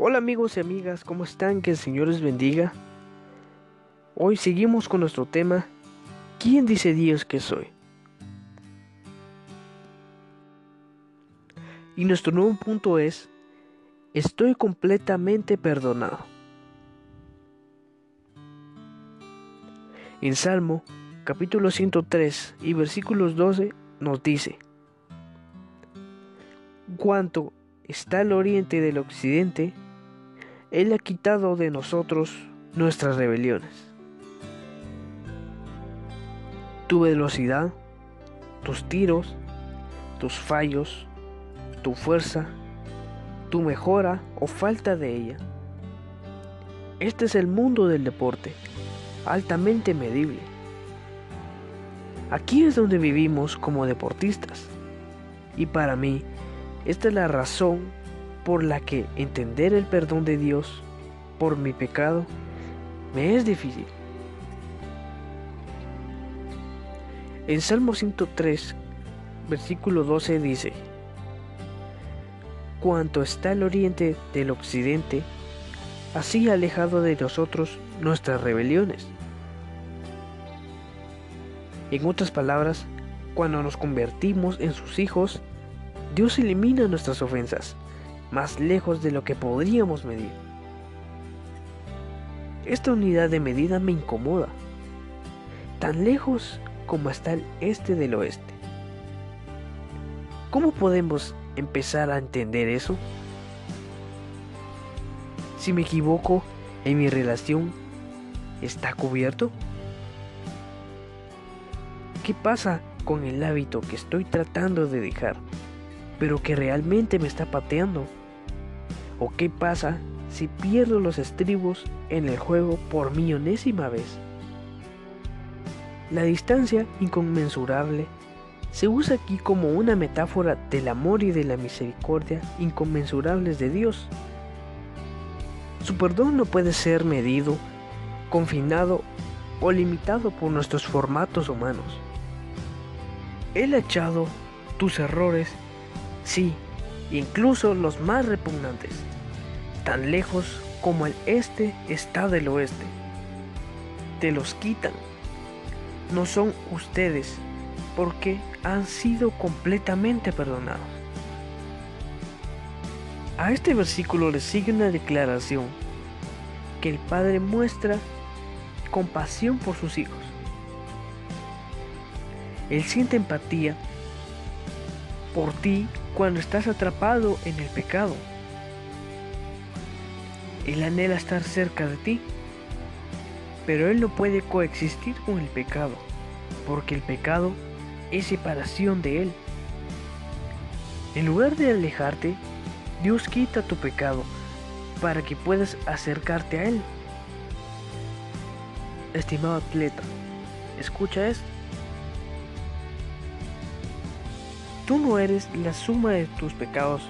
Hola amigos y amigas, ¿cómo están? Que el Señor les bendiga. Hoy seguimos con nuestro tema, ¿quién dice Dios que soy? Y nuestro nuevo punto es, estoy completamente perdonado. En Salmo capítulo 103 y versículos 12 nos dice, cuanto está al oriente del occidente, Él ha quitado de nosotros nuestras rebeliones. Tu velocidad, tus tiros, tus fallos, tu fuerza, tu mejora o falta de ella. Este es el mundo del deporte, altamente medible. Aquí es donde vivimos como deportistas. Y para mí, esta es la razón por la que entender el perdón de Dios por mi pecado me es difícil. En Salmo 103, versículo 12 dice, Cuanto está el oriente del occidente, así alejado de nosotros nuestras rebeliones. En otras palabras, cuando nos convertimos en sus hijos, Dios elimina nuestras ofensas, más lejos de lo que podríamos medir. Esta unidad de medida me incomoda, tan lejos como está el este del oeste. ¿Cómo podemos empezar a entender eso? Si me equivoco en mi relación, ¿está cubierto? ¿Qué pasa con el hábito que estoy tratando de dejar, pero que realmente me está pateando? ¿O qué pasa si pierdo los estribos en el juego por millonésima vez? La distancia inconmensurable se usa aquí como una metáfora del amor y de la misericordia inconmensurables de Dios. Su perdón no puede ser medido, confinado o limitado por nuestros formatos humanos. Él ha echado tus errores, sí, incluso los más repugnantes, tan lejos como el este está del oeste. Te los quitan. No son ustedes porque han sido completamente perdonados. A este versículo le sigue una declaración que el Padre muestra compasión por sus hijos. Él siente empatía por ti cuando estás atrapado en el pecado. Él anhela estar cerca de ti, pero Él no puede coexistir con el pecado, porque el pecado es separación de Él. En lugar de alejarte, Dios quita tu pecado para que puedas acercarte a Él. Estimado atleta, escucha esto. Tú no eres la suma de tus pecados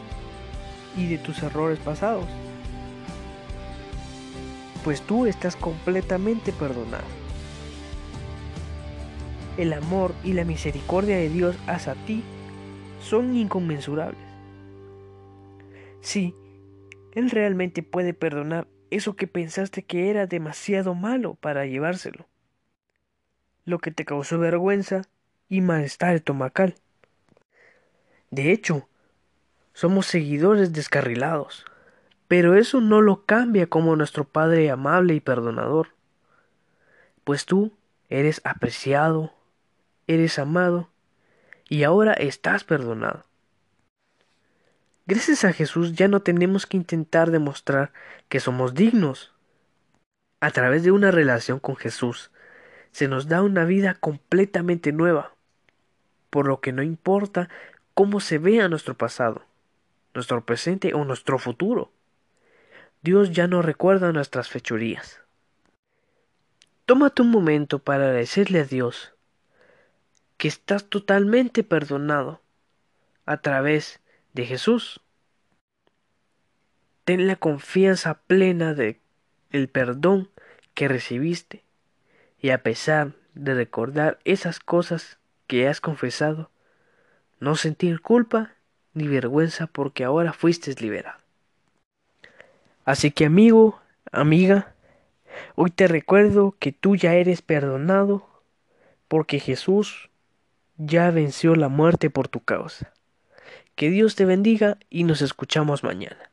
y de tus errores pasados, pues tú estás completamente perdonado. El amor y la misericordia de Dios hacia ti son inconmensurables. Sí, Él realmente puede perdonar eso que pensaste que era demasiado malo para llevárselo, lo que te causó vergüenza y malestar estomacal. De hecho, somos seguidores descarrilados, pero eso no lo cambia como nuestro Padre amable y perdonador, pues tú eres apreciado, eres amado y ahora estás perdonado. Gracias a Jesús ya no tenemos que intentar demostrar que somos dignos. A través de una relación con Jesús se nos da una vida completamente nueva, por lo que no importa cómo se vea nuestro pasado, nuestro presente o nuestro futuro. Dios ya no recuerda nuestras fechorías. Tómate un momento para decirle a Dios que estás totalmente perdonado a través de Jesús. Ten la confianza plena de el perdón que recibiste y a pesar de recordar esas cosas que has confesado, no sentir culpa ni vergüenza porque ahora fuiste liberado. Así que amigo, amiga, hoy te recuerdo que tú ya eres perdonado porque Jesús ya venció la muerte por tu causa. Que Dios te bendiga y nos escuchamos mañana.